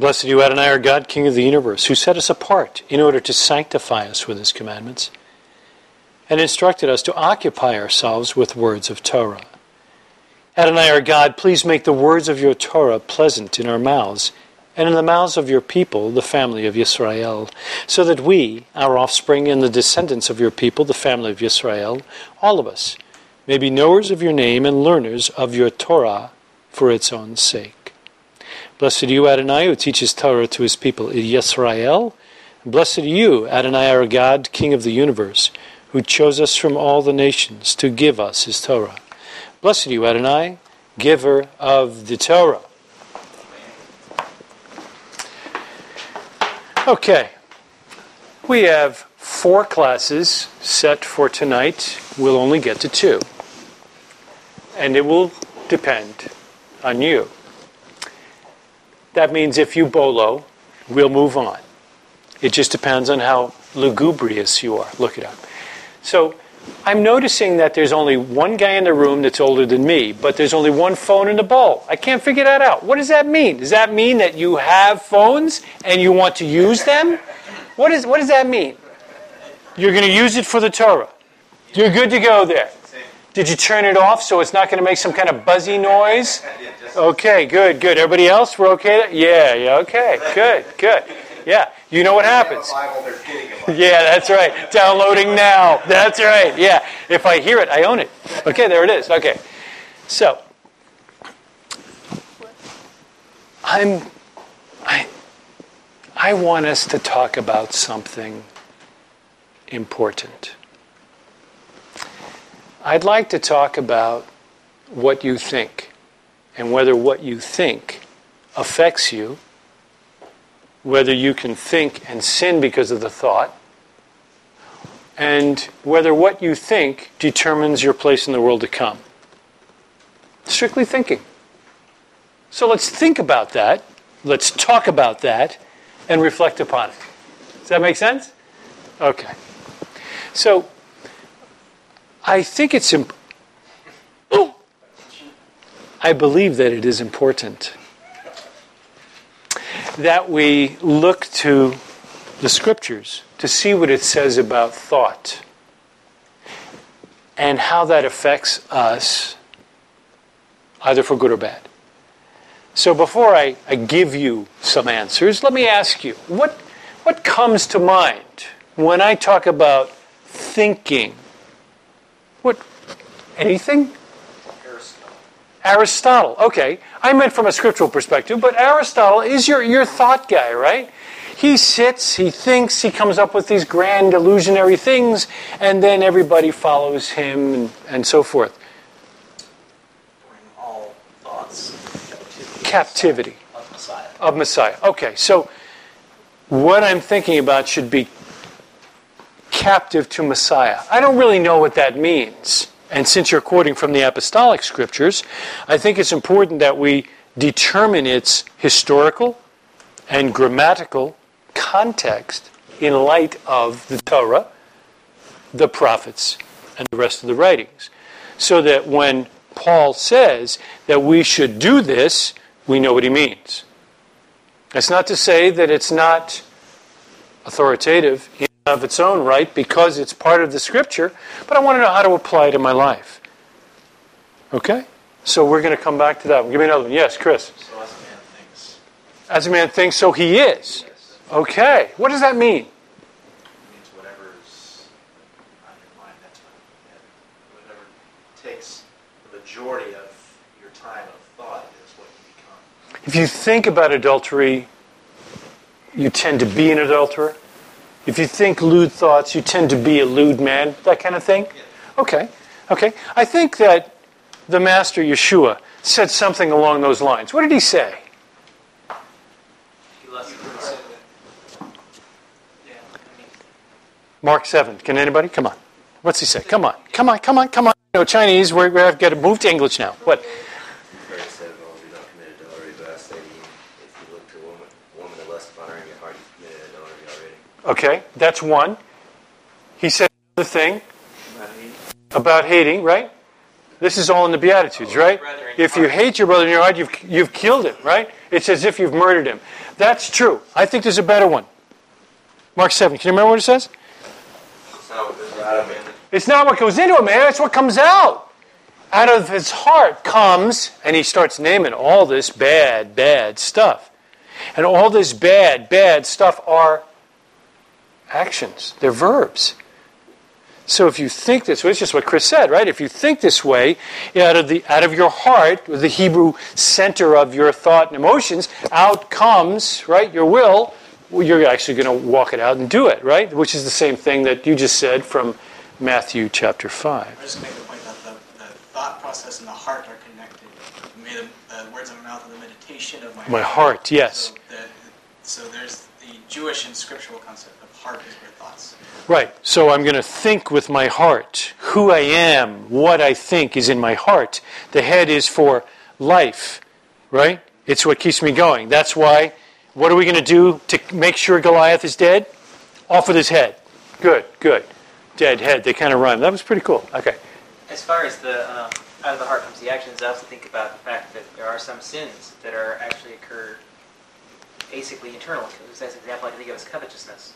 Blessed you, Adonai, our God, King of the universe, who set us apart in order to sanctify us with his commandments, and instructed us to occupy ourselves with words of Torah. Adonai, our God, please make the words of your Torah pleasant in our mouths and in the mouths of your people, the family of Israel, so that we, our offspring, and the descendants of your people, the family of Israel, all of us, may be knowers of your name and learners of your Torah for its own sake. Blessed are you, Adonai, who teaches Torah to his people, Yisrael. Blessed are you, Adonai, our God, King of the universe, who chose us from all the nations to give us his Torah. Blessed are you, Adonai, giver of the Torah. Okay, we have four classes set for tonight. We'll only get to two. And it will depend on you. That means if you bolo, we'll move on. It just depends on how lugubrious you are. Look it up. So I'm noticing that there's only one guy in the room that's older than me, but there's only one phone in the bowl. I can't figure that out. What does that mean? Does that mean that you have phones and you want to use them? What, is, what does that mean? You're going to use it for the Torah. You're good to go there. Did you turn it off so it's not going to make some kind of buzzy noise? Okay, good, good. Everybody else, we're okay? Yeah, yeah, okay, good, good. Yeah, you know what happens. Yeah, that's right. Downloading now. That's right. Yeah, if I hear it, I own it. Okay, there it is. Okay, so I'm, I, I want us to talk about something important. I'd like to talk about what you think and whether what you think affects you, whether you can think and sin because of the thought, and whether what you think determines your place in the world to come. Strictly thinking. So let's think about that, let's talk about that, and reflect upon it. Does that make sense? Okay. So, I think it's imp- oh, I believe that it is important that we look to the scriptures to see what it says about thought and how that affects us, either for good or bad. So before I, I give you some answers, let me ask you what, what comes to mind when I talk about thinking? Anything? Aristotle. Aristotle. Okay. I meant from a scriptural perspective, but Aristotle is your, your thought guy, right? He sits, he thinks, he comes up with these grand illusionary things, and then everybody follows him and, and so forth. Bring all thoughts captivity. Of Messiah. Of Messiah. Okay, so what I'm thinking about should be captive to Messiah. I don't really know what that means. And since you're quoting from the apostolic scriptures, I think it's important that we determine its historical and grammatical context in light of the Torah, the prophets, and the rest of the writings. So that when Paul says that we should do this, we know what he means. That's not to say that it's not authoritative of its own right because it's part of the scripture, but I want to know how to apply it in my life. Okay? So we're going to come back to that. Give me another one. Yes, Chris. So as a man thinks. As a man thinks, so he is. Yes. Okay. What does that mean? It means whatever's on your mind, that's whatever takes the majority of your time of thought is what you become. If you think about adultery, you tend to be an adulterer. If you think lewd thoughts, you tend to be a lewd man, that kind of thing? Okay, okay. I think that the Master Yeshua said something along those lines. What did he say? He left the Yeah, I mean, Mark 7. Can anybody? Come on. What's he say? Come on. Come on, come on, come on. No, Chinese, we're, we've got to move to English now. What? Christ said, "Well, do not commit adultery." But I say to you, if you look to a woman, woman to lust upon her in your heart, you've committed adultery already. Okay, that's one. He said the thing about hating, right? This is all in the Beatitudes, right? If you hate your brother in your heart, you've, you've killed him, right? It's as if you've murdered him. That's true. I think there's a better one. Mark 7. Can you remember what it says? So, out of it. It's not what goes into a man, it's what comes out. Out of his heart comes, and he starts naming all this bad, bad stuff. And all this bad, bad stuff are actions, they're verbs. So if you think this way, it's just what Chris said, right? If you think this way, out of the out of your heart, the Hebrew center of your thought and emotions, out comes, right, your will, you're actually going to walk it out and do it, right? Which is the same thing that you just said from Matthew chapter 5. I just make the point that the, the thought process and the heart are connected. May the, the words of my mouth and the meditation of my, My heart, yes. So, the, so there's the Jewish and scriptural concept heart is where thoughts. Right. So I'm going to think with my heart. Who I am, what I think is in my heart. The head is for life, right? It's what keeps me going. That's why, what are we going to do to make sure Goliath is dead? Off with his head. Good, good. Dead head. They kind of rhyme. That was pretty cool. Okay. As far as the um, out of the heart comes the actions, I also think about the fact that there are some sins that are actually occur basically internal. As an example, I can think of is covetousness.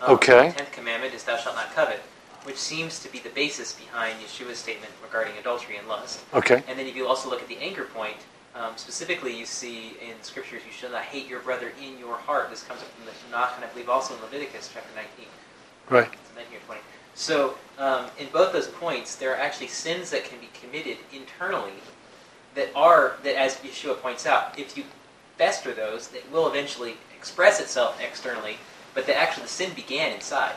Um, Okay. The tenth commandment is "Thou shalt not covet," which seems to be the basis behind Yeshua's statement regarding adultery and lust. Okay. And then if you also look at the anger point, um, specifically you see in scriptures, you shall not hate your brother in your heart. This comes up from the Tanakh, and I believe also in Leviticus chapter 19. Right. It's 19 or 20. So um, in both those points, there are actually sins that can be committed internally that are, that as Yeshua points out, if you fester those, it will eventually express itself externally, but the actual the sin began inside.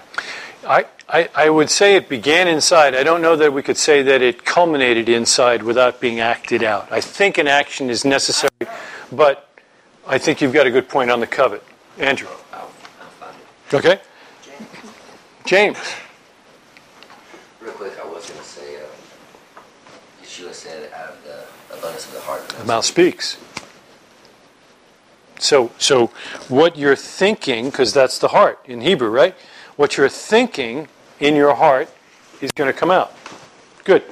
I, I, I would say it began inside. I don't know that we could say that it culminated inside without being acted out. I think an action is necessary, but I think you've got a good point on the covet. Andrew. I'll, I'll find it. Okay? James. Real quick, I was going to say, um, Yeshua said, out of the abundance of the heart. The mouth speaks. So, so what you're thinking, because that's the heart in Hebrew, right? What you're thinking in your heart is going to come out. Good.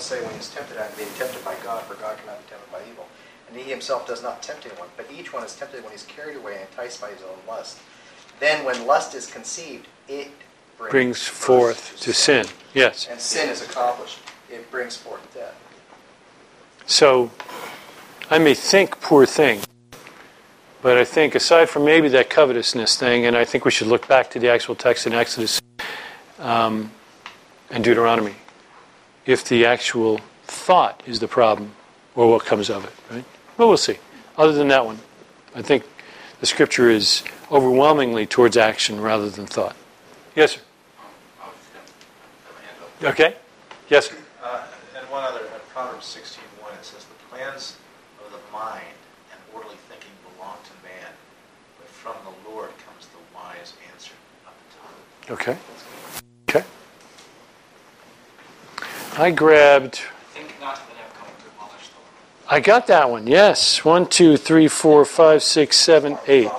Say when he is tempted, I am being tempted by God, for God cannot be tempted by evil. And he himself does not tempt anyone, but each one is tempted when he is carried away and enticed by his own lust. Then when lust is conceived, it brings, Brings forth to sin. Yes. And sin is accomplished. It brings forth death. So I may think poor thing, but I think aside from maybe that covetousness thing, and I think we should look back to the actual text in Exodus um, and Deuteronomy, if the actual thought is the problem or what comes of it, right? Well, we'll see. Other than that one, I think the scripture is overwhelmingly towards action rather than thought. Yes, sir. Okay? Yes. Uh, and one other, in Proverbs 16:1, it says, "The plans of the mind and orderly thinking belong to man, but from the Lord comes the wise answer of the tongue." Okay. Okay. I grabbed. Think not that I have come to abolish the law. I got that one. Yes. One, two, three, four, five, six, seven, eight.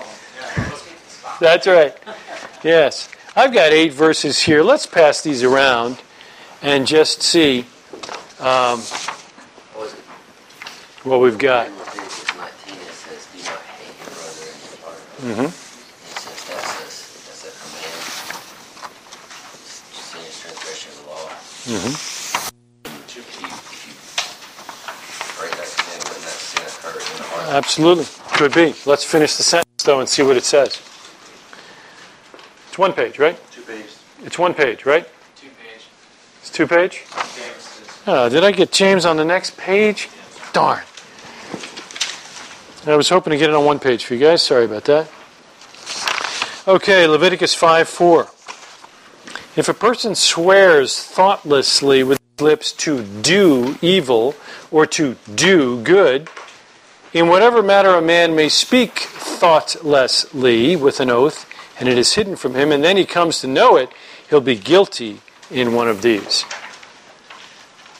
That's right. Yes. I've got eight verses here. Let's pass these around and just see um, What was it? what we've got. In Leviticus 19, it says, do not hate your brother in your heart. hmm It says that's a, that's a command. Just sin is transgression of the law. hmm If you, if you break that command, then that sin occurs in the heart. Absolutely. Could be. Let's finish the sentence, though, and see what it says. It's one page, right? Two pages. It's one page, right? Two page. It's two page? Oh, did I get James on the next page? Darn. I was hoping to get it on one page for you guys. Sorry about that. Okay, Leviticus 5 4. If a person swears thoughtlessly with his lips to do evil or to do good, in whatever matter a man may speak thoughtlessly with an oath, and it is hidden from him, and then he comes to know it, he'll be guilty in one of these.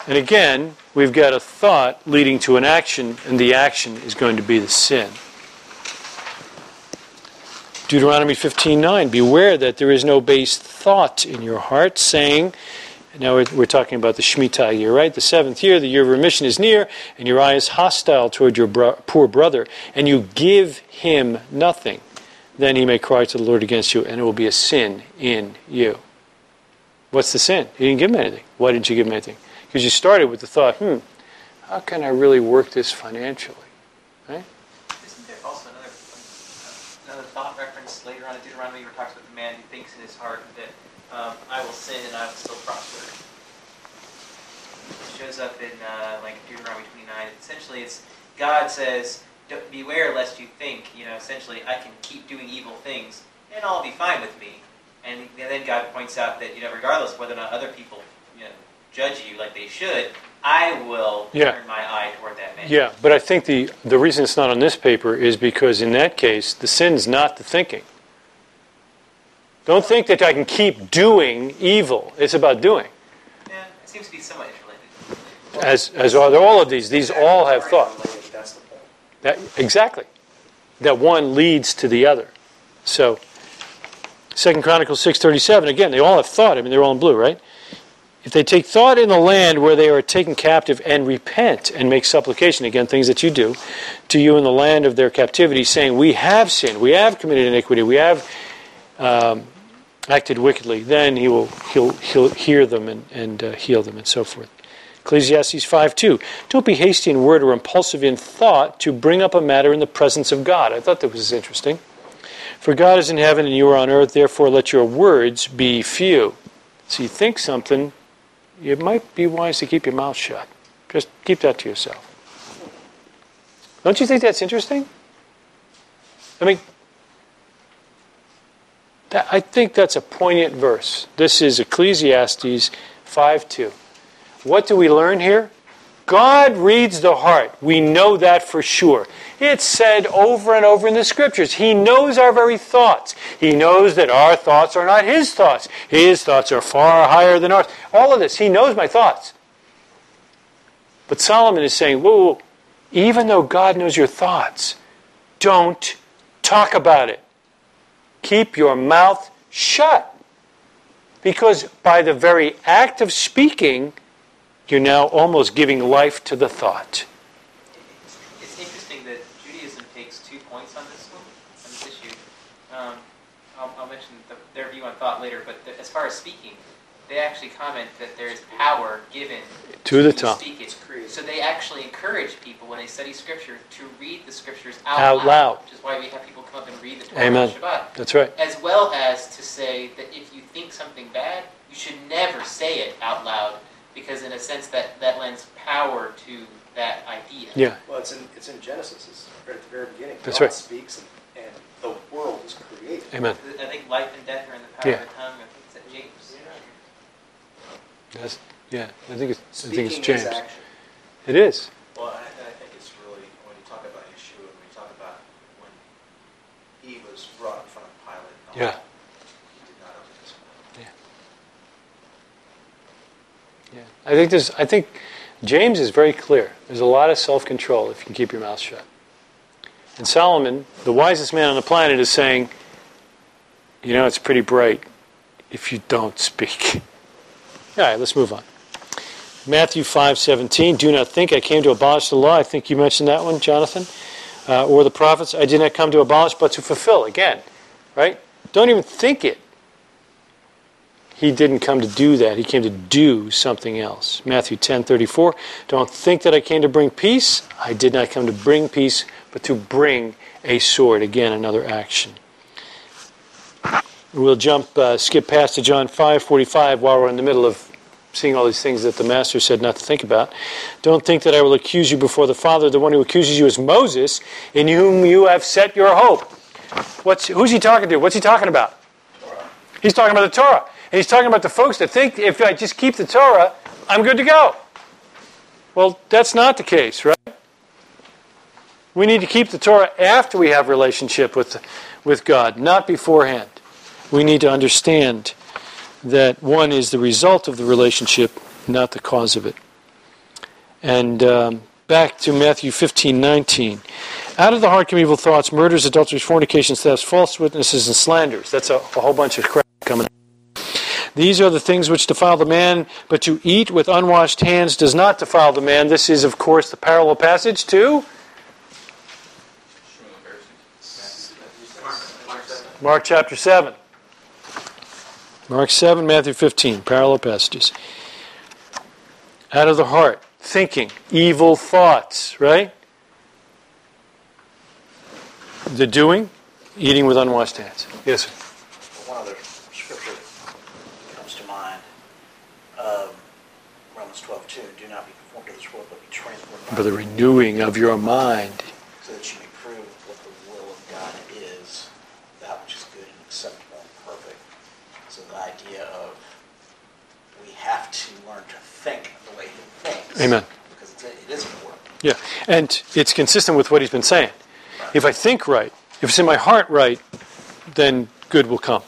And again, we've got a thought leading to an action, and the action is going to be the sin. Deuteronomy 15:9, beware that there is no base thought in your heart, saying, now we're, we're talking about the Shemitah year, right? The seventh year, the year of remission is near, and your eye is hostile toward your bro- poor brother, and you give him nothing. Then he may cry to the Lord against you, and it will be a sin in you. What's the sin? You didn't give him anything. Why didn't you give him anything? Because you started with the thought, hmm, how can I really work this financially? Right? Isn't there also another another thought reference later on in Deuteronomy where it talks about the man who thinks in his heart that um, I will sin and I will still prosper? It shows up in uh, like Deuteronomy 29. Essentially, it's God says, "Beware lest you think, you know, essentially, I can keep doing evil things and all be fine with me." And then God points out that you know, regardless of whether or not other people, you know, judge you like they should, I will Yeah. turn my eye toward that man. Yeah, but I think the, the reason it's not on this paper is because in that case, the sin's not the thinking. Don't think that I can keep doing evil. It's about doing. Yeah, it seems to be somewhat interrelated. As, as are all of these. These all have thought. related, That's the point. That, exactly. That one leads to the other. So, Second Chronicles 6.37, again, they all have thought. I mean, they're all in blue, right? If they take thought in the land where they are taken captive and repent and make supplication, again, things that you do, to you in the land of their captivity, saying, We have sinned, we have committed iniquity, we have um, acted wickedly, then he will he'll, he'll hear them and, and uh, heal them and so forth. Ecclesiastes 5 2. Don't be hasty in word or impulsive in thought to bring up a matter in the presence of God. I thought that was interesting. For God is in heaven and you are on earth, therefore let your words be few. So you think something, it might be wise to keep your mouth shut. Just keep that to yourself. Don't you think that's interesting? I mean, that, I think that's a poignant verse. This is Ecclesiastes 5 2. What do we learn here? God reads the heart. We know that for sure. It's said over and over in the scriptures. He knows our very thoughts. He knows that our thoughts are not His thoughts. His thoughts are far higher than ours. All of this. He knows my thoughts. But Solomon is saying, whoa, whoa, even though God knows your thoughts, don't talk about it. Keep your mouth shut. Because by the very act of speaking, you're now almost giving life to the thought. It's interesting that Judaism takes two points on this one, on this issue. Um, I'll, I'll mention the, their view on thought later, but the, as far as speaking, they actually comment that there is power given To the tongue. speak it. So they actually encourage people when they study Scripture to read the Scriptures out, Out loud. which is why we have people come up and read the Torah Amen. on Shabbat. That's right. As well as to say that if you think something bad, you should never say it out loud, because in a sense that, that lends power to that idea. Yeah. Well, it's in, it's in Genesis, it's right at the very beginning. That's God right. speaks and, and the world is created. Amen. I think life and death are in the power Yeah. of the tongue. I think it's at James. That's, yeah. I think it's, I think Speaking it's is James. action. It is. Well, I, I think it's really, when you talk about Yeshua, when you talk about when he was brought in front of Pilate, and all Yeah. that, he did not open his mouth. Yeah. I think there's. I think James is very clear. There's a lot of self-control if you can keep your mouth shut. And Solomon, the wisest man on the planet, is saying, you know, it's pretty bright if you don't speak. All right, let's move on. Matthew 5:17. Do not think I came to abolish the law. I think you mentioned that one, Jonathan, uh, or the prophets. I did not come to abolish, but to fulfill. Again, right? Don't even think it. He didn't come to do that. He came to do something else. Matthew 10:34. Don't think that I came to bring peace. I did not come to bring peace, but to bring a sword. Again, another action. We'll jump, uh, skip past to John 5:45 while we're in the middle of seeing all these things that the master said not to think about. Don't think that I will accuse you before the Father. The one who accuses you is Moses, in whom you have set your hope. What's, who's he talking to? What's he talking about? He's talking about the Torah. And he's talking about the folks that think if I just keep the Torah, I'm good to go. Well, that's not the case, right? We need to keep the Torah after we have relationship with, with God, not beforehand. We need to understand that one is the result of the relationship, not the cause of it. And um, back to Matthew 15, 19. Out of the heart come evil thoughts, murders, adulteries, fornications, thefts, false witnesses, and slanders. That's a, a whole bunch of crap coming. These are the things which defile the man, but to eat with unwashed hands does not defile the man. This is, of course, the parallel passage to Mark chapter 7. Mark 7, Matthew 15, parallel passages. Out of the heart, thinking, evil thoughts, right? The doing, eating with unwashed hands. Yes, sir. One other scripture that comes to mind, um, Romans 12, 2, do not be conformed to this world, but be transformed by For the renewing of your mind. so that you may prove what the will of God is, that which is good and acceptable and perfect. So the idea of we have to learn to think the way he thinks. Amen. Because it's, it is important. Yeah, and it's consistent with what he's been saying. If I think right, if it's in my heart right, then good will come.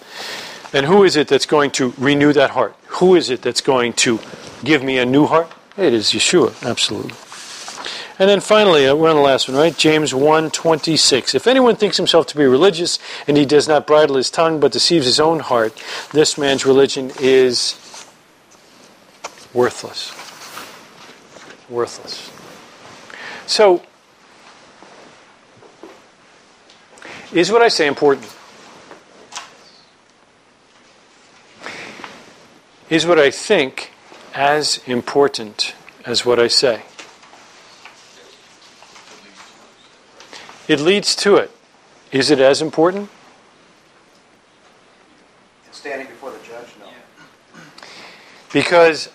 And who is it that's going to renew that heart? Who is it that's going to give me a new heart? It is Yeshua, absolutely. And then finally, uh, we're on the last one, right? James 1:26. If anyone thinks himself to be religious and he does not bridle his tongue but deceives his own heart, this man's religion is worthless. Worthless. So, is what I say important? Is what I think as important as what I say? It leads to it. Is it as important? Standing before the judge, no. Because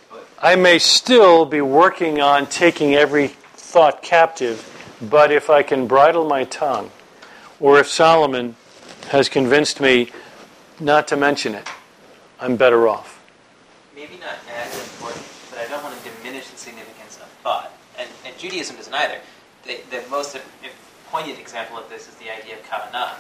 I may still be working on taking every thought captive, but if I can bridle my tongue, or if Solomon has convinced me not to mention it, I'm better off. maybe not as important, but I don't want to diminish the significance of thought. And, and Judaism doesn't either. The, the most poignant example of this is the idea of kavanah,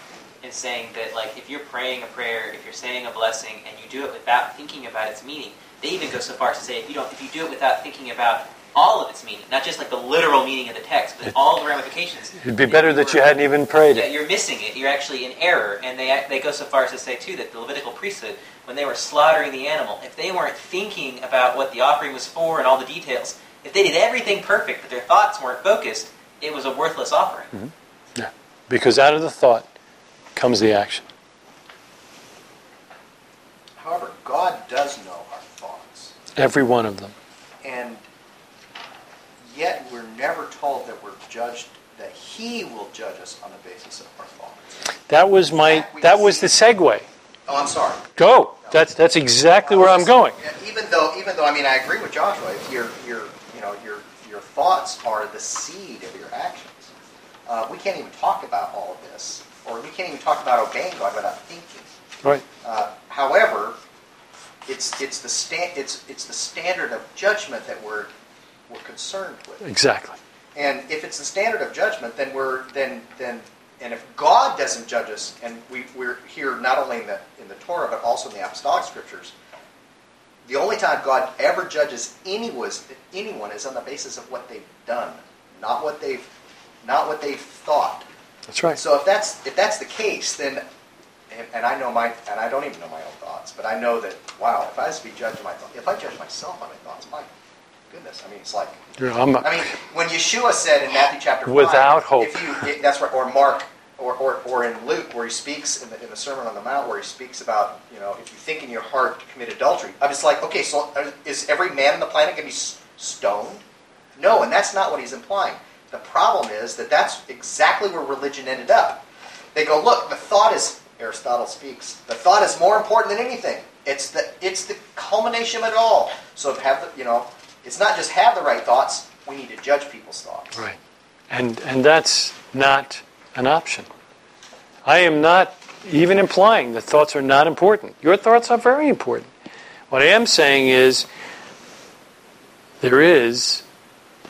in saying that like if you're praying a prayer, if you're saying a blessing, and you do it without thinking about its meaning, they even go so far as to say if you don't, if you do it without thinking about all of its meaning, not just like the literal meaning of the text, but all the ramifications. It'd be better that you hadn't even prayed Yeah, it. you're missing it. You're actually in error. And they, they go so far as to say, too, that the Levitical priesthood, when they were slaughtering the animal, if they weren't thinking about what the offering was for and all the details, if they did everything perfect, but their thoughts weren't focused, it was a worthless offering. Mm-hmm. Yeah. Because out of the thought comes the action. However, God does know our thoughts. Every one of them. And yet we're never told that we're judged, that He will judge us on the basis of our thoughts. That was my that was the segue. Oh, I'm sorry. Go. That's that's exactly where I'm going. Even though, even though, I mean, I agree with Joshua. If your, your, you know, your, your thoughts are the seed of your actions. Uh, we can't even talk about all of this, or we can't even talk about obeying God without thinking. Right. Uh, however, it's it's the sta- it's it's the standard of judgment that we're we're concerned with. Exactly. And if it's the standard of judgment, then we're then then and if God doesn't judge us, and we, we're here not only in the in the Torah but also in the apostolic scriptures, the only time God ever judges anyone anyone is on the basis of what they've done, not what they've not what they've thought. That's right. So if that's if that's the case, then and, and I know my and I don't even know my own thoughts, but I know that wow, if I was to be judged by my thoughts, if I judge myself on my thoughts, my goodness, I mean it's like Yeah, I'm- I mean, when Yeshua said in Matthew chapter 5, Without hope. if you, it- that's right, or Mark, or, or, or in Luke, where he speaks in the, in the Sermon on the Mount, where he speaks about, you know, if you think in your heart to commit adultery, I'm just like, okay, so uh, is every man on the planet going to be stoned? No, and that's not what he's implying. The problem is that that's exactly where religion ended up. They go, look, the thought is, Aristotle speaks, the thought is more important than anything. It's the, it's the culmination of it all. So have the, you know, it's not just have the right thoughts, we need to judge people's thoughts. Right. And and that's not an option. I am not even implying that thoughts are not important. Your thoughts are very important. What I am saying is there is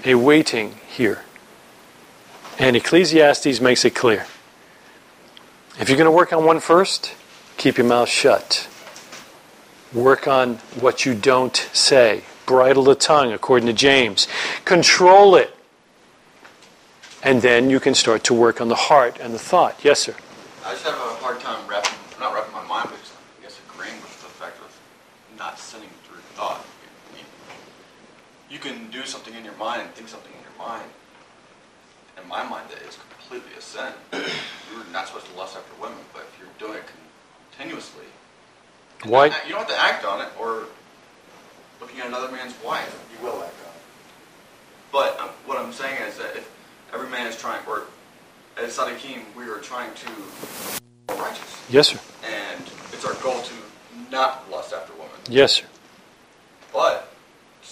a weighting here. And Ecclesiastes makes it clear. If you're going to work on one first, keep your mouth shut. Work on what you don't say. Bridle the tongue, according to James. Control it. And then you can start to work on the heart and the thought. Yes, sir. I just have a hard time wrapping, not wrapping my mind, but I guess agreeing with the fact of not sinning through thought. You can do something in your mind and think something in your mind. In my mind, that is completely a sin. You're not supposed to lust after women, but if you're doing it continuously, Why? you don't have to act on it or looking at another man's wife. You will act on it. But um, what I'm saying is that if every man is trying, or as Sadiqim, we are trying to be righteous. Yes, sir. and it's our goal to not lust after women. Yes, sir. But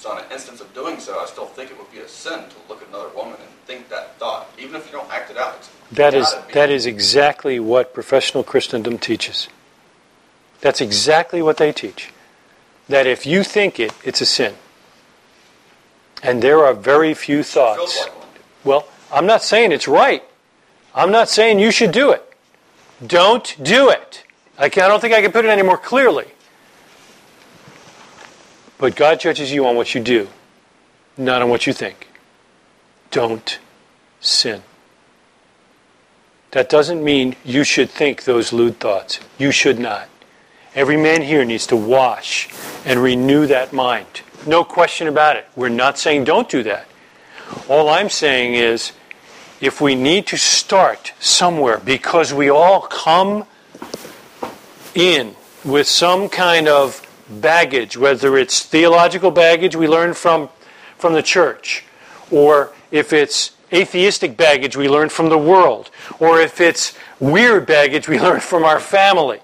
just on an instance of doing so, I still think it would be a sin to look at another woman and think that thought, even if you don't act it out. That is that is exactly what professional Christendom teaches. That's exactly what they teach. That if you think it, it's a sin. And there are very few thoughts. like. Well, I'm not saying it's right. I'm not saying you should do it. Don't do it. I, I don't think I can put it any more clearly. But God judges you on what you do, not on what you think. Don't sin. That doesn't mean you should think those lewd thoughts. You should not. Every man here needs to wash and renew that mind. No question about it. We're not saying don't do that. All I'm saying is if we need to start somewhere because we all come in with some kind of baggage, whether it's theological baggage we learn from, from the church, or if it's atheistic baggage we learn from the world, or if it's weird baggage we learn from our family.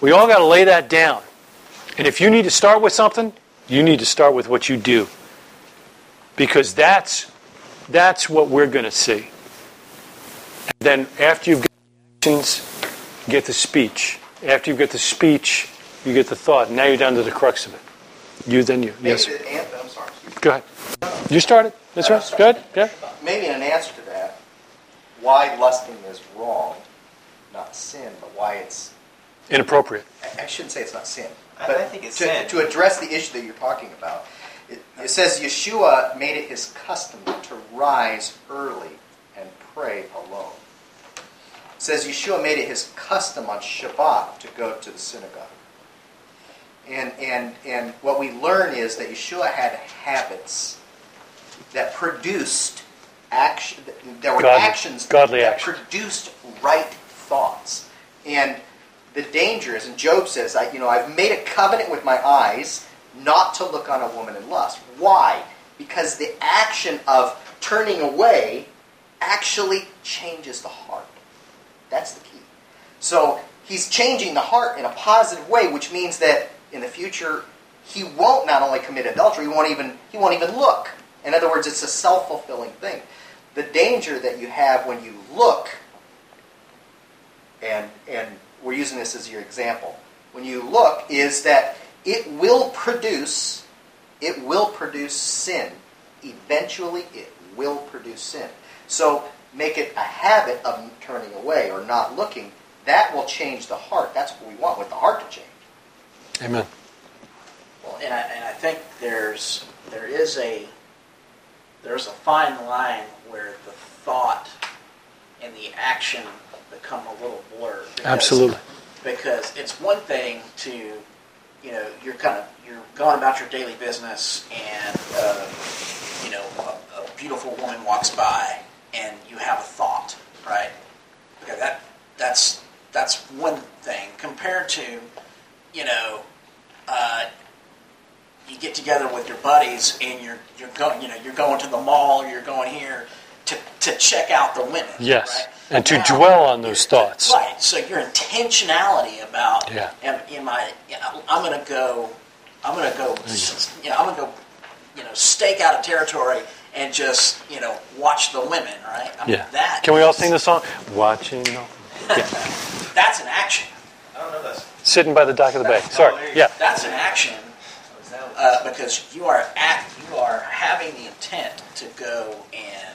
We all got to lay that down. And if you need to start with something, you need to start with what you do. Because that's, that's what we're going to see. And then after you've got actions, get the speech. After you've got the speech, you get the thought. Now you're down to the crux of it. You, then you. Maybe Yes. the an- I'm sorry. Go ahead. You started. That's right. Good. Yeah. Maybe an answer to that, why lusting is wrong, not sin, but why it's Inappropriate. I- I shouldn't say it's not sin. I- but I think it's to, sin. To address the issue that you're talking about, it, it says Yeshua made it his custom to rise early and pray alone. It says Yeshua made it his custom on Shabbat to go to the synagogue. And, and, and what we learn is that Yeshua had habits that produced action. There were Godly- actions godly that action. produced right thoughts. And the danger is, and Job says, I, you know, I've made a covenant with my eyes not to look on a woman in lust. Why? Because the action of turning away actually changes the heart. That's the key. So he's changing the heart in a positive way, which means that in the future he won't not only commit adultery, he won't even he won't even look. In other words, it's a self-fulfilling thing. The danger that you have when you look, and and we're using this as your example, when you look is that it will produce it will produce sin. Eventually it will produce sin. So make it a habit of turning away or not looking. That will change the heart. That's what we want with the heart to change. Amen. Well, and I, and I think there's there is a there's a fine line where the thought and the action become a little blurred. Because- Absolutely. Because it's one thing to, you know, you're kind of you're going about your daily business, and uh, you know, a, a beautiful woman walks by, and you have a thought, right? Okay, that that's that's one thing compared to, you know, uh, you get together with your buddies and you're you're going you know you're going to the mall or you're going here to, to check out the women. Yes. right? And to dwell on those thoughts. Right. So your intentionality about Yeah. am, am I I'm going to go I'm going to go you know I'm going to go you know stake out a territory and just you know watch the women right I mean, Yeah. that Can we all sing the song? Watching. the- Yeah. that's an action I don't know this. Sitting by the dock of the bay. Sorry. Yeah. that's an action uh, because you are at, you are having the intent to go and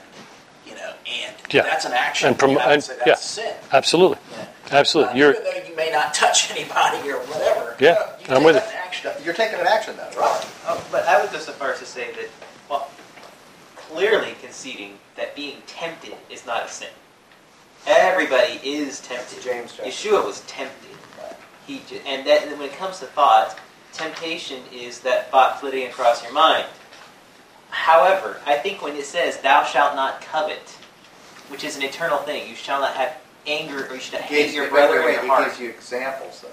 you know and Yeah. that's an action And promo- You have to and- say yeah. that's sin Absolutely. Yeah. Absolutely. Uh, You're. even though you may not touch anybody or whatever Yeah, you I'm take with that Action. You're taking an action though, right? Oh, but I would go so far as to say that, well, clearly conceding that being tempted is not a sin. Everybody is tempted. James chapter. Yeshua was tempted. He and that and when it comes to thought, temptation is that thought flitting across your mind. However, I think when it says "Thou shalt not covet," which is an eternal thing, you shall not have anger or you should not hate Gives- your brother wait, in wait, your he heart. gives you examples, though.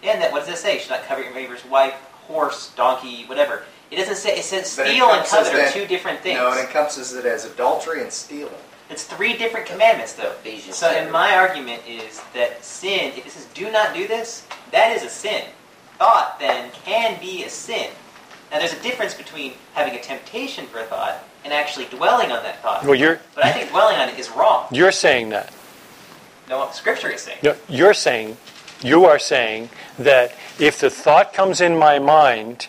Yeah, and that, what does it say? You should not covet your neighbor's wife, horse, donkey, whatever. It doesn't say. It says But it steal and encompasses covet are two different things. No, it encompasses it as adultery and stealing. It's three different commandments, though. Ephesians So, seven. and my argument is that sin, if it says do not do this, that is a sin. Thought then can be a sin. Now, there's a difference between having a temptation for a thought and actually dwelling on that thought. Well, you're But I think dwelling on it is wrong. you're saying that. No, what Scripture is saying. No, you're saying, you are saying that if the thought comes in my mind,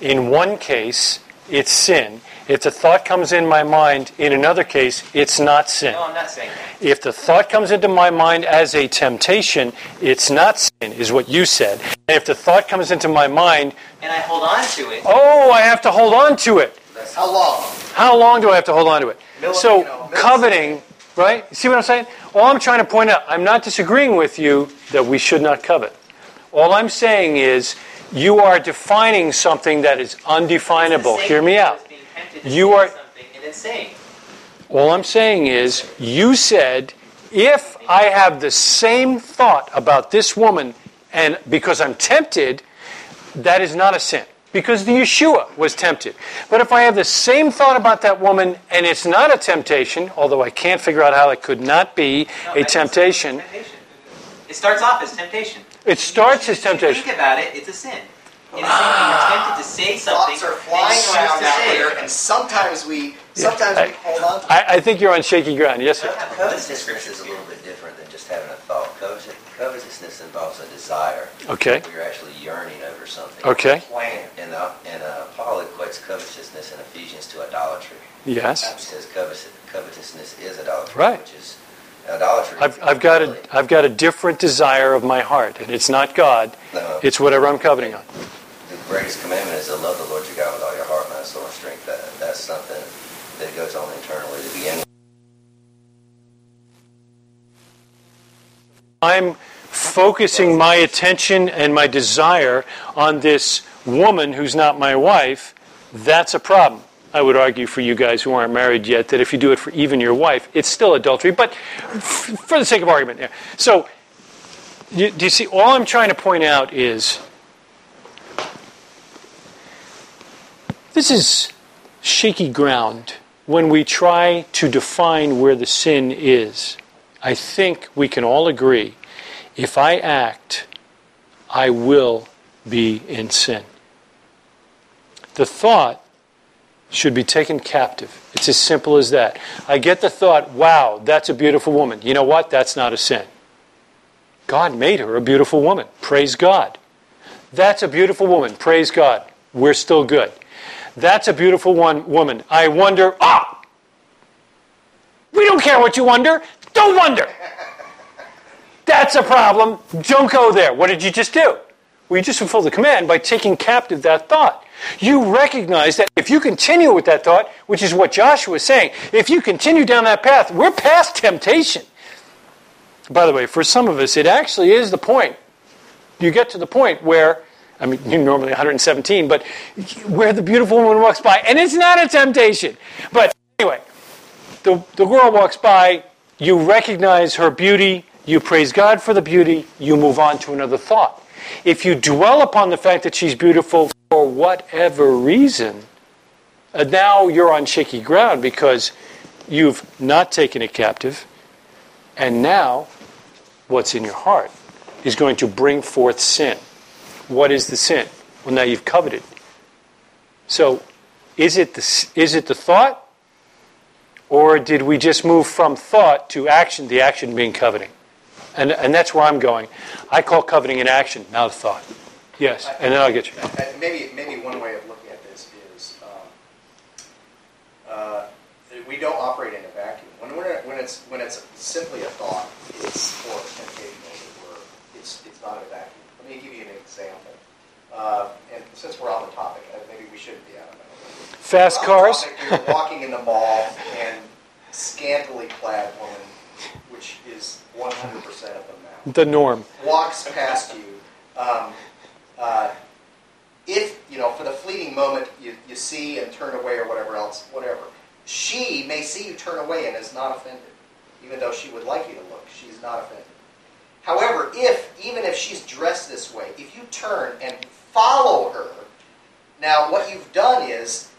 in one case, it's sin. If the thought comes in my mind, in another case, it's not sin. No, I'm not saying that. If the thought comes into my mind as a temptation, it's not sin, is what you said. And if the thought comes into my mind, And I hold on to it. oh, I have to hold on to it. How long? How long do I have to hold on to it? Milli- So, you know, coveting, right? You see what I'm saying? All I'm trying to point out, I'm not disagreeing with you that we should not covet. All I'm saying is you are defining something that is undefinable. It's the same Hear me out. as being tempted to You are- something and then saying. All I'm saying is you said if I have the same thought about this woman and because I'm tempted, that is not a sin. Because the Yeshua was tempted. But if I have the same thought about that woman and it's not a temptation, although I can't figure out how it could not be No, a temptation, temptation. It starts off as temptation. It starts as If you temptation. think about it, it's a sin. In the you're tempted to say something, Thoughts are flying around out there, and sometimes we, sometimes I- we hold on to I, I think you're on shaky ground. Yes, sir. Covetousness is a little bit different than just having a thought. Covetousness involves a desire. Okay. You're actually yearning over something. Okay. And, uh, and uh, Paul equates covetousness in Ephesians to idolatry. Yes. He says covet- covetousness is idolatry. Right. Which is idolatry. I've, I've got a I've got a different desire of my heart, and it's not God. No. It's whatever I'm coveting on. The greatest commandment is to love the Lord your God with all your heart, mind, soul, and strength. That, that's something that goes on internally to begin with. I'm focusing my attention and my desire on this woman who's not my wife, that's a problem. I would argue for you guys who aren't married yet that if you do it for even your wife, it's still adultery. But f- for the sake of argument, yeah. So, you, do you see? All I'm trying to point out is this is shaky ground when we try to define where the sin is. I think we can all agree if I act, I will be in sin. The thought should be taken captive. It's as simple as that. I get the thought, wow, that's a beautiful woman. You know what? That's not a sin. God made her a beautiful woman. Praise God. That's a beautiful woman. Praise God. We're still good. That's a beautiful one woman. I wonder, ah! We don't care what you wonder. Don't wonder. That's a problem. Don't go there. What did you just do? Well, you just fulfilled the command by taking captive that thought. You recognize that if you continue with that thought, which is what Joshua is saying, if you continue down that path, we're past temptation. By the way, for some of us, it actually is the point. You get to the point where, I mean, you're normally 117, but where the beautiful woman walks by, and it's not a temptation. But anyway, the, the girl walks by, you recognize her beauty, you praise God for the beauty, you move on to another thought. If you dwell upon the fact that she's beautiful for whatever reason, uh, now you're on shaky ground because you've not taken it captive, and now what's in your heart is going to bring forth sin. What is the sin? Well, now you've coveted. So, is it the, is it the thought? Or did we just move from thought to action, the action being coveting? And, and that's where I'm going. I call coveting an action, not a thought. Yes, and then I'll get you. Maybe, maybe one way of looking at this is, um, uh, we don't operate in a vacuum. When, we're, when it's, when it's simply a thought, it's, or a temptation, as it were, it's, it's not a vacuum. Let me give you an example. Uh, and since we're on the topic, uh, maybe we shouldn't be, I don't know. Fast cars? topic, You're walking in the mall and scantily clad woman, which is 100% of them now, The norm. walks past you. Um, uh, if, you know, for the fleeting moment you, you see and turn away or whatever else, whatever, she may see you turn away and is not offended. Even though she would like you to look, she's not offended. However, if, even if she's dressed this way, if you turn and follow her, now what you've done is,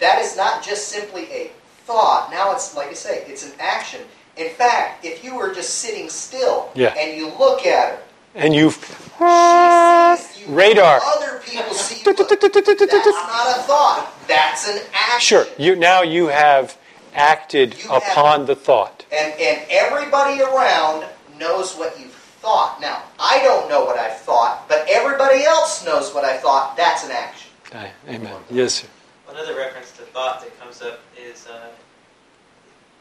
that is not just simply a thought. Now it's, like I say, it's an action. In fact, if you were just sitting still Yeah. and you look at her, And you've. she sees you. Radar. Other people see you. That's not a thought. That's an action. Sure. You now you have acted You have- upon the thought. And and everybody around knows what you've thought. Now, I don't know what I've thought, but everybody else knows what I thought. That's an action. Amen. Yes, sir. Another reference to thought that comes up is uh,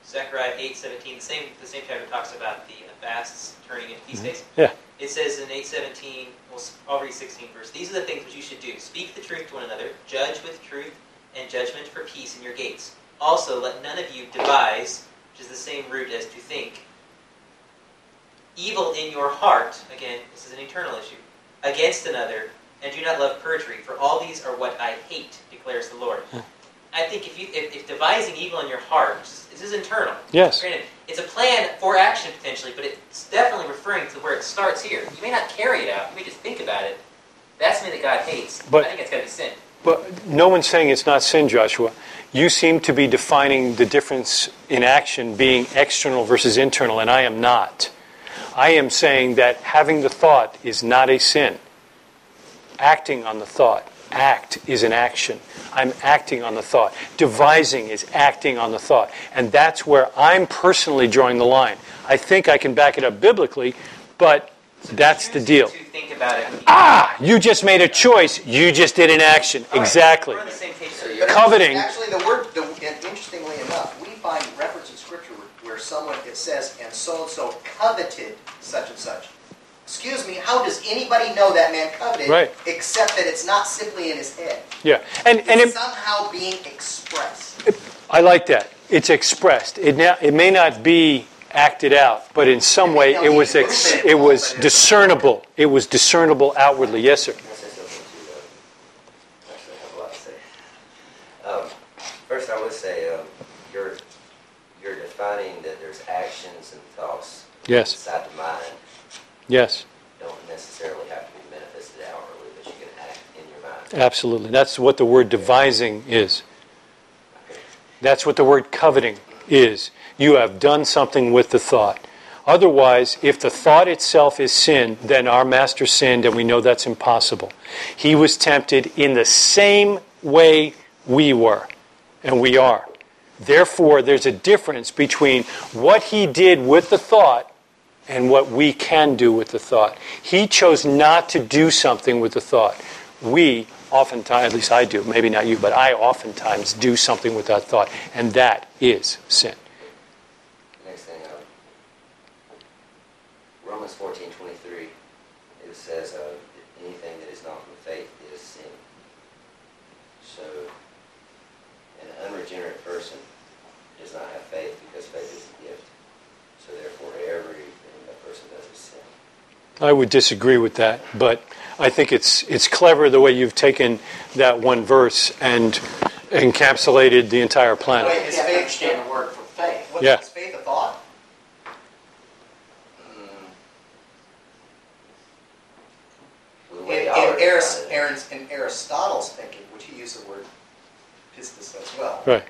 Zechariah eight seventeen. The same the same chapter talks about the fasts turning into feast mm-hmm. days. Yeah. It says in eight seventeen, well, I'll read sixteen verse. These are the things which you should do: speak the truth to one another, judge with truth and judgment for peace in your gates. Also, let none of you devise, which is the same root as to think, evil in your heart. Again, this is an internal issue against another, and do not love perjury, for all these are what I hate, declares the Lord. Hmm. I think if you if, if devising evil in your heart, this is internal. Yes. Granted, it's a plan for action potentially, but it's definitely referring to where it starts here. You may not carry it out. You may just think about it. That's something that God hates. But- I think it's got to be sin. But no one's saying it's not sin, Joshua. You seem to be defining the difference in action being external versus internal, and I am not. I am saying that having the thought is not a sin. Acting on the thought. Act is an action. I'm acting on the thought. Devising is acting on the thought. And that's where I'm personally drawing the line. I think I can back it up biblically, but that's the deal. To think about it. Ah, you just made a choice. You just did an action. All right, Exactly. We're on the same page. So Coveting. Actually, the word, the, and interestingly enough, we find reference in Scripture where, where someone, it says, and so and so coveted such and such. Excuse me, how does anybody know that man coveted? Right. Except that it's not simply in his head. Yeah. And, and It's it, somehow being expressed. I like that. It's expressed. It, now, it may not be acted out, but in some way it was ex, it was discernible. It was discernible outwardly. Yes, sir. Can I say something too? Actually, I have a lot to say. First, I would say um, you're you're defining that there's actions and thoughts Yes. inside the mind Yes. don't necessarily have to be manifested outwardly, but you can act in your mind. Absolutely. That's what the word devising is. That's what the word coveting is. You have done something with the thought. Otherwise, if the thought itself is sin, then our master sinned, and we know that's impossible. He was tempted in the same way we were, and we are. Therefore, there's a difference between what he did with the thought and what we can do with the thought. He chose not to do something with the thought. We oftentimes, at least I do, maybe not you, but I oftentimes do something with that thought, and that is sin. Next thing, uh, Romans 14. I would disagree with that, but I think it's it's clever the way you've taken that one verse and encapsulated the entire Wait, planet. is faith understand the word for faith? What, Yeah. Is faith a thought? Mm. In, in, Aris. Aaron's, in Aristotle's thinking, which he used the word pistis as well, Right.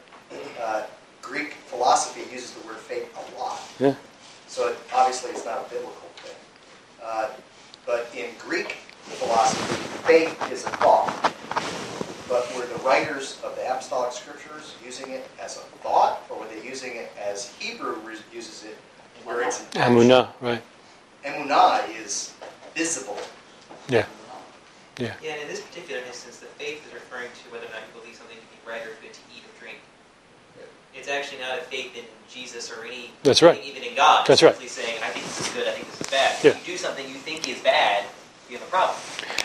uh, Greek philosophy uses the word faith a lot. Yeah. So it, obviously it's not a biblical thing. Uh, but in Greek philosophy, faith is a thought. But were the writers of the apostolic scriptures using it as a thought, or were they using it as Hebrew uses it, where it's an action? Amunah, right? Emunah is visible. Yeah. Yeah, and in this particular instance, the faith is referring to whether or not you believe something to be right or good to eat or drink. It's actually not a faith in Jesus or any That's right. even in God. That's It's right. simply saying, I think this is good, I think this is bad. Yeah. If you do something you think is bad, you have a problem.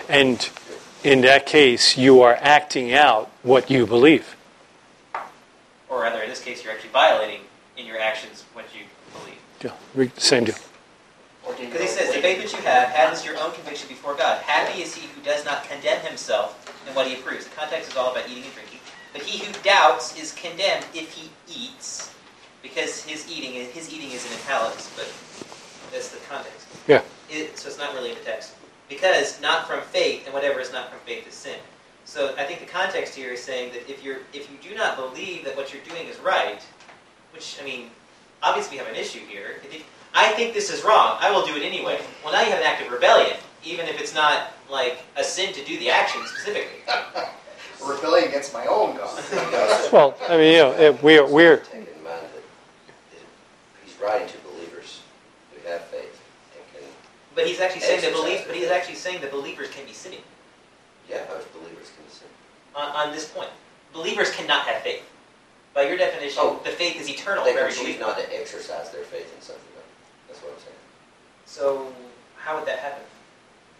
And in that case, you are acting out what you believe. Or rather, in this case, you're actually violating in your actions what you believe. Yeah, same deal. Because he says, the faith that you have has your own conviction before God. Happy is he who does not condemn himself in what he approves. The context is all about eating and drinking. But he who doubts is condemned if he eats, because his eating his eating is in italics, but that's the context. Yeah. It, so it's not really in the text. Because not from faith, and whatever is not from faith is sin. So I think the context here is saying that if you're if you do not believe that what you're doing is right, which I mean, obviously we have an issue here. If I think this is wrong. I will do it anyway. Well, now you have an act of rebellion, even if it's not like a sin to do the action specifically. Rebelling against my own God. Well, I mean, you know, it- we're, we're, Take in mind that he's writing to believers who have faith and can, But he's actually saying that Exercise. belief. But he's actually saying that believers can be sinning yeah, most believers can sin. on, on this point. Believers cannot have faith. By your definition, Oh. the faith is eternal They for can every choose believer. not to exercise their faith in something, though. That's what I'm saying. So how would that happen?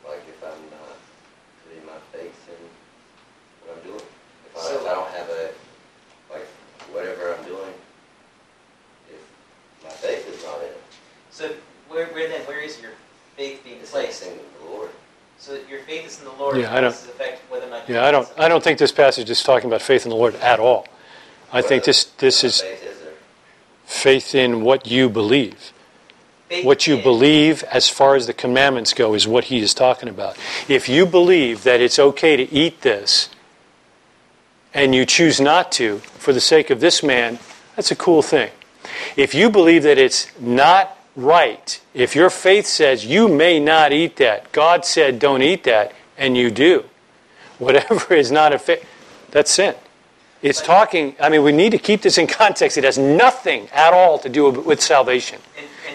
Like if I'm not putting my faith in what I'm doing. If I, So- if I don't have a, like, whatever I'm doing, if my faith is not in it, So where, where then? Where is your faith being it's like placed? singing the Lord. So that your faith is in the Lord. Yeah, I don't- Does this affect whether or not. you yeah, I don't, I don't think this passage is talking about faith in the Lord at all. I think this, this What is Faith is there. faith in what you believe. Faith What you in- believe as far as the commandments go is what he is talking about. If you believe that it's okay to eat this and you choose not to for the sake of this man, that's a cool thing. If you believe that it's not right, if your faith says you may not eat that, God said don't eat that, and you do, whatever is not a faith, that's sin. It's talking, I mean, we need to keep this in context. It has nothing at all to do with salvation.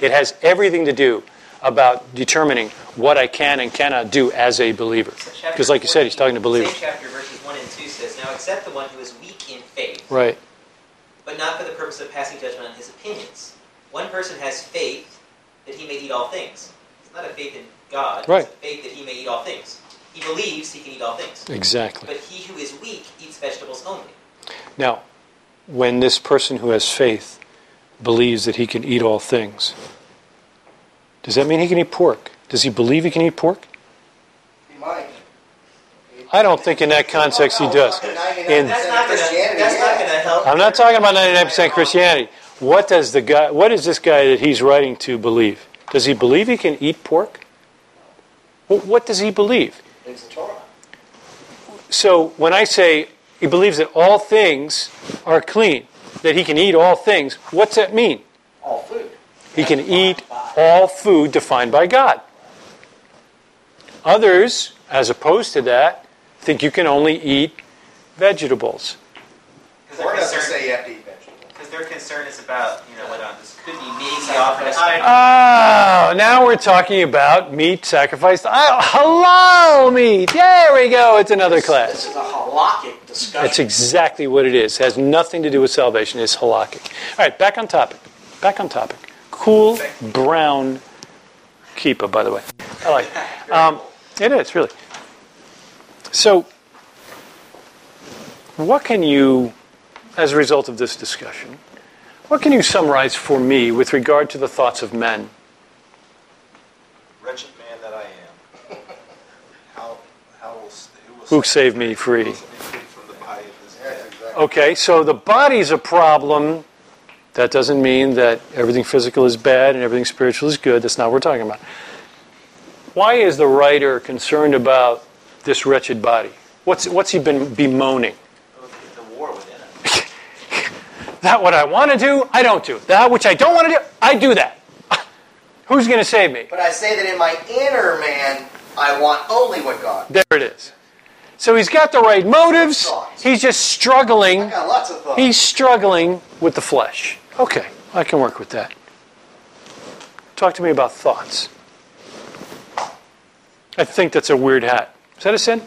It has everything to do about determining what I can and cannot do as a believer. Because, like you said, he's talking to believers. Same chapter, verses 1 and 2 says, Now accept the one who is weak in faith, Right. but not for the purpose of passing judgment on his opinions. One person has faith that he may eat all things. It's not a faith in God, Right. it's a faith that he may eat all things. He believes he can eat all things. Exactly. But he who is weak eats vegetables only. Now, when this person who has faith believes that he can eat all things, does that mean he can eat pork? Does he believe he can eat pork? I don't think in that context he does. In- That's not going to that's not going to help. I'm not talking about 99% Christianity. What does the guy, what does this guy that he's writing to believe? Does he believe he can eat pork? Wh- What does he believe? It's the Torah. So when I say he believes that all things are clean, that he can eat all things, what's that mean? All food. He can eat all food defined by God. Others, as opposed to that, think you can only eat vegetables. Because Torah their, doesn't concern, say you have to eat vegetables. because their concern is about, you know, what this could be maybe offered. Oh, now we're talking about meat sacrificed. Oh, halal meat. There we go. It's another This class. is a halakhic discussion. That's exactly what it is. It has nothing to do with salvation. It's halakhic. All right, back on topic. Back on topic. Cool brown kippah, by the way. I like it. Um, it is, really. So, what can you, as a result of this discussion, what can you summarize for me with regard to the thoughts of men? Wretched man that I am. How, how will, who will Who save saved me free? will set me free from the body of this Yes, death? exactly. Okay, so the body's a problem. That doesn't mean that everything physical is bad and everything spiritual is good. That's not what we're talking about. Why is the writer concerned about this wretched body? What's, what's he been bemoaning? The war within it. That what I want to do, I don't do. That which I don't want to do, I do that. Who's going to save me? But I say that in my inner man, I want only what God. There it is. So he's got the right motives. He's just I struggling. got lots of thoughts. He's struggling with the flesh. Okay, I can work with that. Talk to me about thoughts. I think that's a weird hat. Is that a sin?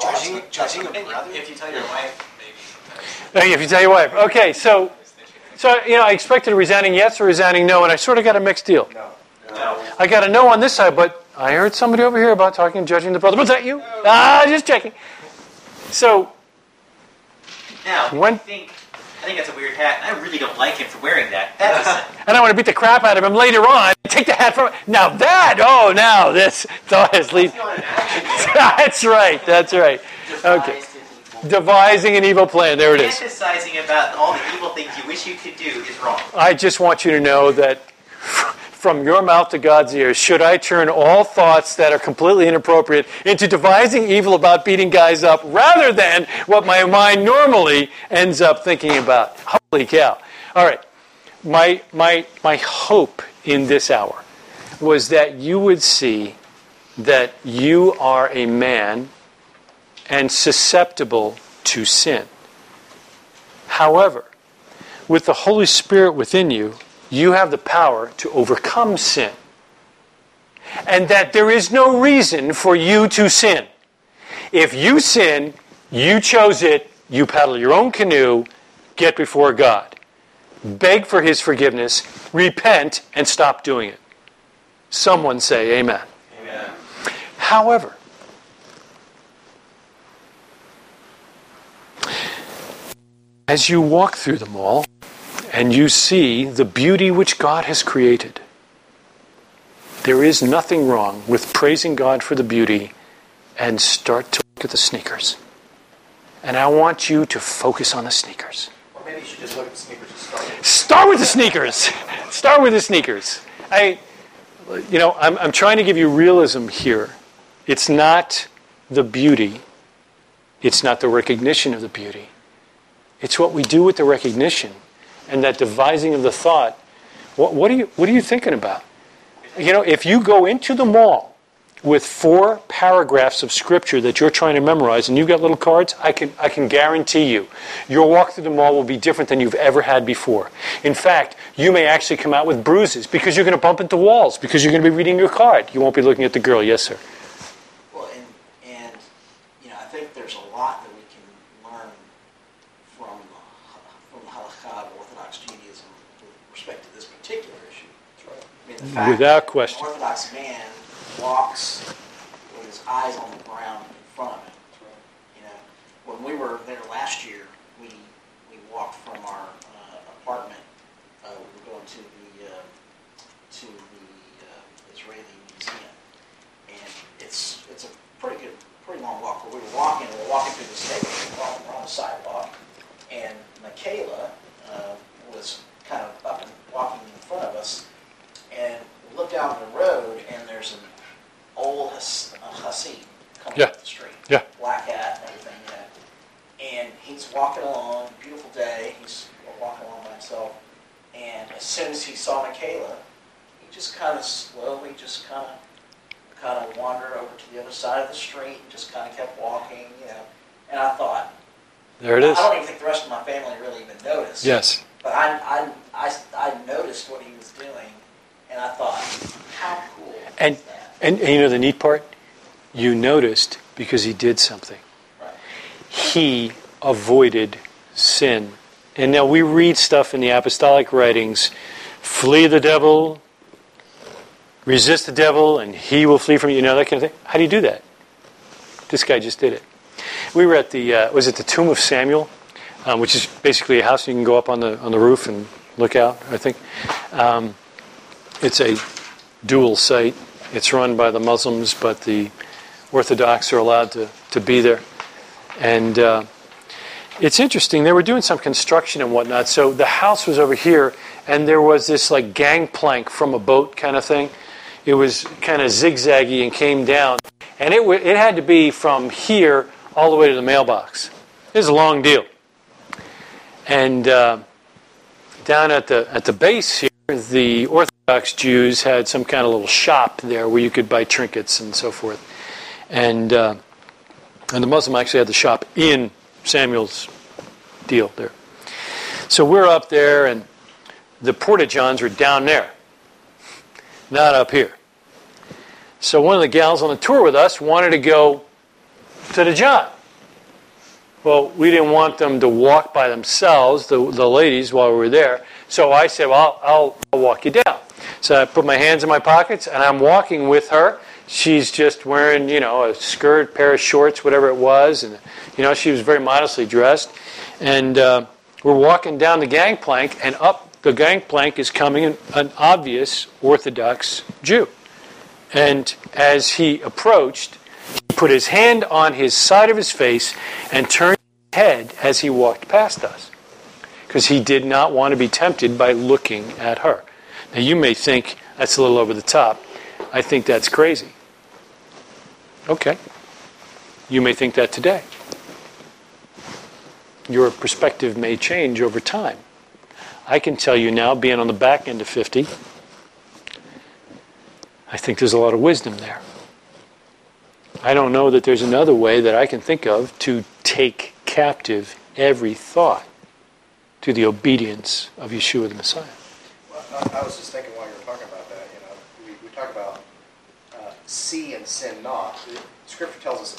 Judging, judging a brother. if you tell your wife, Hey, if you tell your wife. Okay, so, so you know, I expected a resounding yes or a resounding no, and I sort of got a mixed deal. No. no. I got a no on this side, but I heard somebody over here about talking and judging the brother. Was that you? Ah, just checking. So, Now, When- I think I think that's a weird hat. and I really don't like him for wearing that. That is And I want to beat the crap out of him later on. Take the hat from Now that, oh, now this thought has lead. It's not an action. That's right, that's right. Okay. Devising an evil plan. There it is. Fantasizing about all the evil things you wish you could do is wrong. I just want you to know that from your mouth to God's ears, should I turn all thoughts that are completely inappropriate into devising evil about beating guys up rather than what my mind normally ends up thinking about? Holy cow. All right. My, my, my hope in this hour was that you would see that you are a man and susceptible to sin. However, with the Holy Spirit within you, you have the power to overcome sin. And that there is no reason for you to sin. If you sin, you chose it, you paddle your own canoe, get before God. Beg for His forgiveness, repent, and stop doing it. Someone say, Amen. Amen. However, as you walk through the mall and you see the beauty which God has created, there is nothing wrong with praising God for the beauty and start to look at the sneakers. And I want you to focus on the sneakers. Or maybe you should just look at the sneakers and start. with- Start with the sneakers. Start with the sneakers. I, you know, I'm, I'm trying to give you realism here. It's not the beauty, it's not the recognition of the beauty. It's what we do with the recognition and that devising of the thought. What, what, are, you, what are you thinking about? You know, if you go into the mall with four paragraphs of scripture that you're trying to memorize and you've got little cards, I can, I can guarantee you your walk through the mall will be different than you've ever had before. In fact, you may actually come out with bruises because you're going to bump into walls because you're going to be reading your card. You won't be looking at the girl. Yes, sir. Well, and, and, you know, I think there's a lot that we can learn from, from the Halakha of Orthodox Judaism with respect to this particular issue. I mean, the fact Without question. An Orthodox man walks with his eyes on the ground in front of him. You know, when we were there last year, we, we walked from our uh, apartment, uh, we were going to the, uh, to the uh, Israeli Museum. And it's, it's a pretty good, pretty long walk, but we were walking, we were walking through the state, we were walking on the sidewalk, and Michaela uh, was kind of up and walking in front of us, and out on the road, and there's an old Has- uh, Hasid coming Yeah. up the street. Yeah. Black hat and everything, you know. And he's walking along, beautiful day, he's walking along by himself, and as soon as he saw Michaela, he just kind of slowly, just kind of, kind of wandered over to the other side of the street, and just kind of kept walking, you know. And I thought, There it is. I don't even think the rest of my family really even noticed. Yes. But I, I noticed what he was doing, and I thought, how cool And, is that? and, and you know the neat part? You noticed because he did something. Right. he avoided sin. And now we read stuff in the apostolic writings flee the devil, resist the devil, and he will flee from you. You know, that kind of thing. How do you do that? This guy just did it. We were at the, uh, was it the Tomb of Samuel, um, which is basically a house you can go up on the, on the roof and look out, I think. Um, it's a dual site. It's run by the Muslims, but the Orthodox are allowed to, to be there. And uh, it's interesting. They were doing some construction and whatnot. So the house was over here, and there was this like gangplank from a boat kind of thing. It was kind of zigzaggy and came down, and it w- it had to be from here all the way to the mailbox. It was a long deal. And uh, down at the at the base here, the Orthodox Jews had some kind of little shop there where you could buy trinkets and so forth. And uh, and the Muslim actually had the shop in Samuel's deal there. So we're up there, and the porta johns are down there, not up here. So one of the gals on the tour with us wanted to go to the john. Well, we didn't want them to walk by themselves, the, the ladies, while we were there. So I said, well, I'll, I'll, walk you down. So I put my hands in my pockets, and I'm walking with her. She's just wearing, you know, a skirt, pair of shorts, whatever it was, and you know, she was very modestly dressed. And uh, we're walking down the gangplank, and up the gangplank is coming an, an obvious Orthodox Jew. And as he approached, he put his hand on his side of his face and turned his head as he walked past us. Because he did not want to be tempted by looking at her. Now, you may think that's a little over the top. I think that's crazy. Okay. You may think that today. Your perspective may change over time. I can tell you now, being on the back end of 50, I think there's a lot of wisdom there. I don't know that there's another way that I can think of to take captive every thought to the obedience of Yeshua the Messiah. Well, I, I was just thinking while you were talking about that, you know, we, we talk about uh, see and sin not. The scripture tells us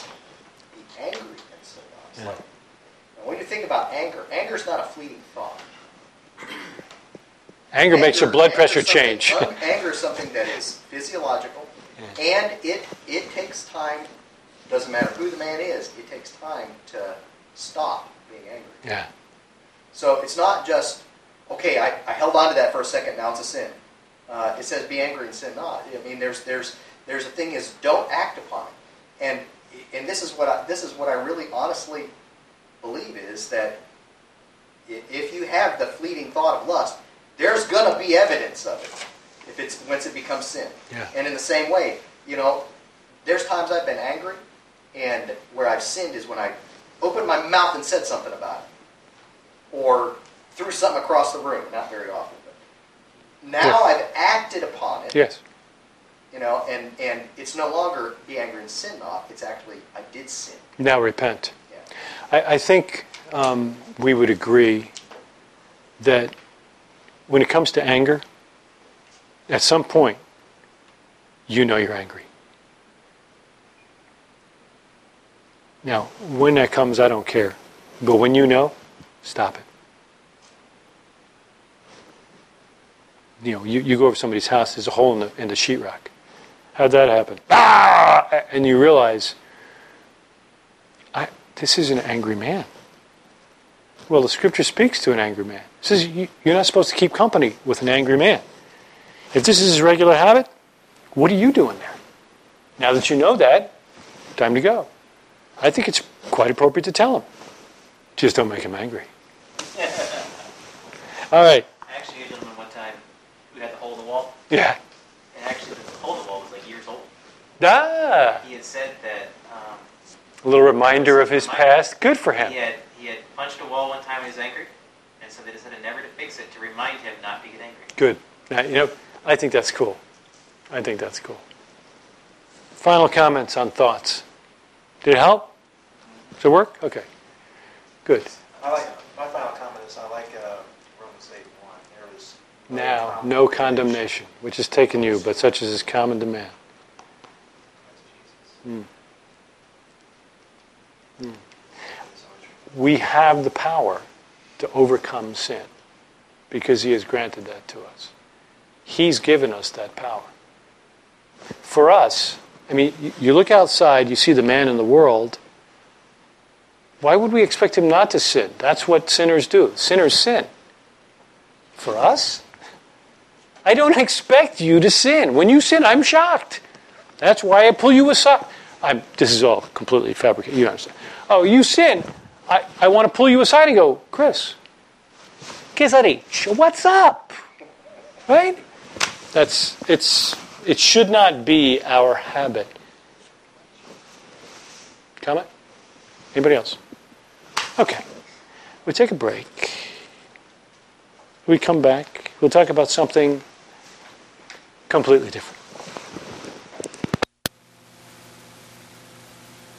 be angry and sin not. Yeah. like- when you think about anger, anger is not a fleeting thought. Anger makes your blood pressure change. anger is something that is physiological, and it it takes time. Doesn't matter who the man is. It takes time to stop being angry. Yeah. So it's not just okay. I, I held on to that for a second. Now it's a sin. Uh, it says be angry and sin not. I mean, there's there's there's a thing is don't act upon it. And and this is what I, this is what I really honestly believe is that if you have the fleeting thought of lust, there's gonna be evidence of it if it's once it becomes sin. Yeah. And in the same way, you know, there's times I've been angry, and where I've sinned is when I opened my mouth and said something about it, or threw something across the room. Not very often, but now I've acted upon it. Yes. You know, and and it's no longer be angry and sin not. It's actually I did sin. Now repent. Yeah. I, I think um, we would agree that when it comes to anger, at some point, you know you're angry. Now, when that comes, I don't care. But when you know, stop it. You know, you, you go over somebody's house, there's a hole in the, in the sheetrock. How'd that happen? Ah! And you realize, I, this is an angry man. Well, the scripture speaks to an angry man. It says you, you're not supposed to keep company with an angry man. If this is his regular habit, what are you doing there? Now that you know that, time to go. I think it's quite appropriate to tell him. Just don't make him angry. All right. I actually knew a gentleman one time who had the hole in the wall, Yeah. and actually the hole in the wall was like years old. Ah, He had said that um, a little reminder of his past. Good for him. he had he had punched a wall one time when he was angry, and so they decided never to fix it to remind him not to get angry. Good. Now, you know, I think that's cool. I think that's cool. Final comments on thoughts. Did it help? Does it work? Okay. Good. I like, my final comment is I like uh, Romans 8 1. There is Now, no condemnation, which is taken you, but such as is common to man. Hmm. Hmm. We have the power to overcome sin because he has granted that to us. He's given us that power. For us, I mean, you look outside, you see the man in the world. Why would we expect him not to sin? That's what sinners do. Sinners sin. For us, I don't expect you to sin. When you sin, I'm shocked. That's why I pull you aside. I'm, this is all completely fabricated. You understand? Oh, you sin. I, I want to pull you aside and go, Chris, what's up? Right? That's it's it should not be our habit. Comment? Anybody else? Okay. We take a break. We come back. We'll talk about something completely different.